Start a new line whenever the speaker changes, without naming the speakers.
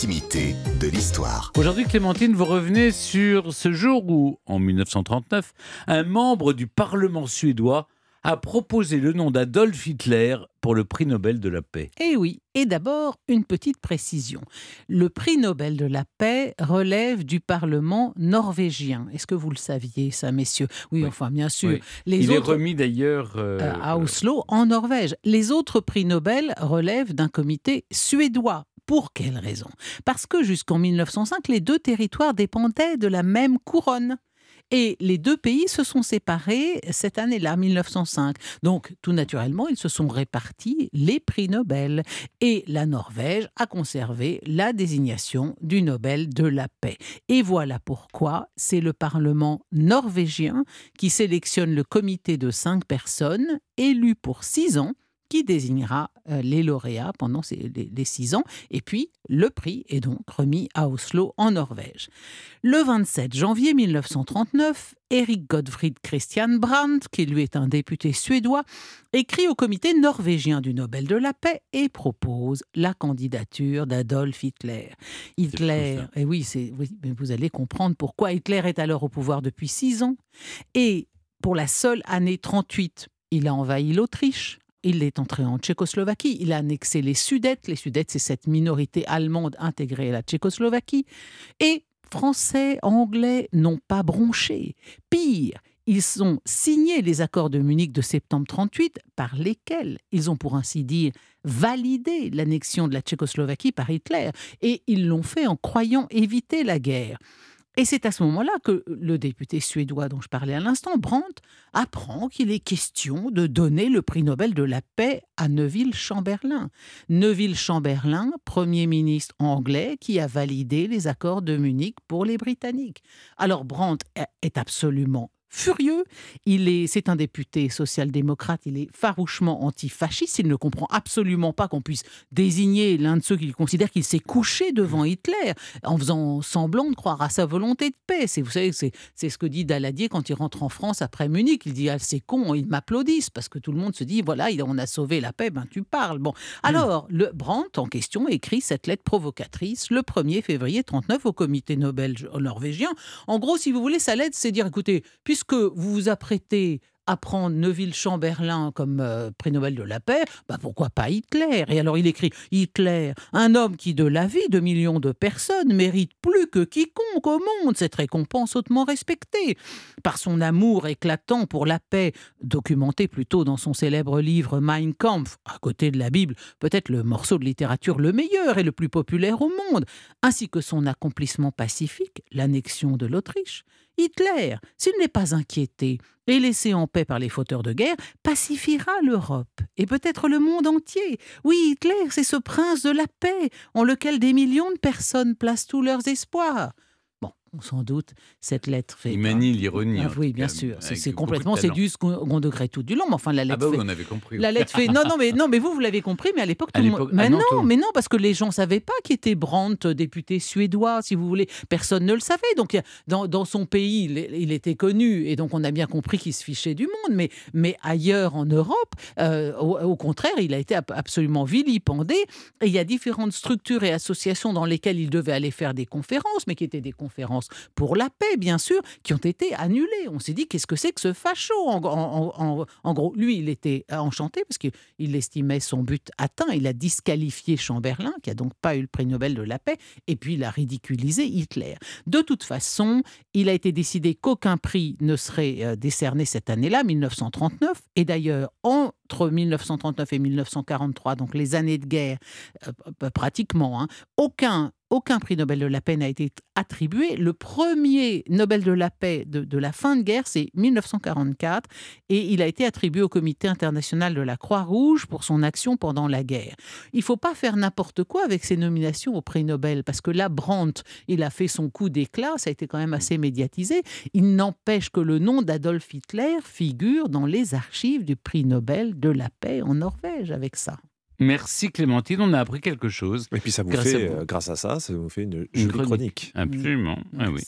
l'intimité de l'histoire.
Aujourd'hui, Clémentine, vous revenez sur ce jour où, en 1939, un membre du Parlement suédois a proposé le nom d'Adolf Hitler pour le prix Nobel de la paix.
Eh oui, et d'abord une petite précision. Le prix Nobel de la paix relève du Parlement norvégien. Est-ce que vous le saviez, ça, messieurs? Oui,
Oui.
enfin, bien sûr.
Oui.
Les
Il est remis d'ailleurs euh,
euh, à Oslo, en Norvège. Les autres prix Nobel relèvent d'un comité suédois. Pour quelle raison? Parce que jusqu'en 1905, les deux territoires dépendaient de la même couronne. Et les deux pays se sont séparés cette année-là, 1905. Donc, tout naturellement, ils se sont répartis les prix Nobel. Et la Norvège a conservé la désignation du Nobel de la paix. Et voilà pourquoi c'est le Parlement norvégien qui sélectionne le comité de cinq personnes élues pour six ans qui désignera euh, les lauréats pendant ces, les, les six ans. Et puis, le prix est donc remis à Oslo, en Norvège. Le 27 janvier 1939, Erik Godfried Christian Brandt, qui lui est un député suédois, écrit au comité norvégien du Nobel de la paix et propose la candidature d'Adolf Hitler. Hitler, et oui, c'est, oui, mais vous allez comprendre pourquoi Hitler est alors au pouvoir depuis six ans. Et pour la seule année 38, il a envahi l'Autriche. Il est entré en Tchécoslovaquie, il a annexé les Sudètes. Les Sudètes, c'est cette minorité allemande intégrée à la Tchécoslovaquie. Et Français, Anglais n'ont pas bronché. Pire, ils ont signé les accords de Munich de septembre 38 par lesquels ils ont pour ainsi dire validé l'annexion de la Tchécoslovaquie par Hitler. Et ils l'ont fait en croyant éviter la guerre. Et c'est à ce moment-là que le député suédois dont je parlais à l'instant, Brandt, apprend qu'il est question de donner le prix Nobel de la paix à Neville Chamberlain. Neville Chamberlain, Premier ministre anglais qui a validé les accords de Munich pour les Britanniques. Alors Brandt est absolument furieux. Il est, c'est un député social-démocrate. Il est farouchement antifasciste. Il ne comprend absolument pas qu'on puisse désigner l'un de ceux qu'il considère qu'il s'est couché devant Hitler en faisant semblant de croire à sa volonté de paix. C'est, vous savez, c'est, c'est ce que dit Daladier quand il rentre en France après Munich. Il dit ah, c'est con, ils m'applaudissent parce que tout le monde se dit voilà, on a sauvé la paix. Ben tu parles. Bon, alors le Brandt en question écrit cette lettre provocatrice le 1er février 39 au Comité Nobel norvégien. En gros, si vous voulez, sa lettre, c'est dire écoutez, puisque que vous vous apprêtez à prendre Neville Chamberlain comme euh, prix Nobel de la paix, bah pourquoi pas Hitler? Et alors il écrit Hitler, un homme qui de la vie de millions de personnes mérite plus que quiconque au monde cette récompense hautement respectée. Par son amour éclatant pour la paix, documenté plutôt dans son célèbre livre Mein Kampf, à côté de la Bible, peut-être le morceau de littérature le meilleur et le plus populaire au monde, ainsi que son accomplissement pacifique, l'annexion de l'Autriche. Hitler, s'il n'est pas inquiété et laissé en paix par les fauteurs de guerre, pacifiera l'Europe et peut-être le monde entier. Oui, Hitler, c'est ce prince de la paix en lequel des millions de personnes placent tous leurs espoirs. Sans doute, cette lettre fait.
Il manie l'ironie.
Ah, oui, bien
cas,
sûr. C'est, complètement, c'est du second degré tout du long. Mais enfin, la
Ah
lettre
bah oui,
fait-
on avait compris.
la lettre fait non non mais non mais vous vous l'avez compris mais à l'époque tout le monde mais
ah non,
non
toi.
mais non parce que les gens savaient pas qui était Brandt député suédois si vous voulez personne ne le savait donc dans, dans son pays il, il était connu et donc on a bien compris qu'il se fichait du monde mais mais ailleurs en Europe euh, au, au contraire il a été ab- absolument vilipendé et il y a différentes structures et associations dans lesquelles il devait aller faire des conférences mais qui étaient des conférences pour la paix bien sûr qui ont été annulées on s'est dit qu'est-ce que c'est que ce facho en, gros? Lui il était enchanté parce qu'il il estimait son but atteint. Il a disqualifié Chamberlain, qui a donc pas eu le prix Nobel de la paix, et puis il a ridiculisé Hitler. De toute façon, il a été décidé qu'aucun prix ne serait euh, décerné cette année-là, 1939. Et d'ailleurs, entre 1939 et 1943, donc les années de guerre, euh, pratiquement, hein, aucun aucun prix Nobel de la paix n'a été attribué. Le premier Nobel de la paix de, la fin de guerre, c'est 1944, et il a été attribué au Comité international de la Croix-Rouge pour son action pendant la guerre. Il ne faut pas faire n'importe quoi avec ces nominations au prix Nobel, parce que là, Brandt, il a fait son coup d'éclat, ça a été quand même assez médiatisé. Il n'empêche que le nom d'Adolf Hitler figure dans les archives du prix Nobel de la paix en Norvège avec ça.
Merci Clémentine, on a appris quelque chose.
Et puis ça vous
Grâce à
fait,
vous.
euh, grâce à ça, ça vous fait une
Une
jolie chronique.
Absolument. Ah oui.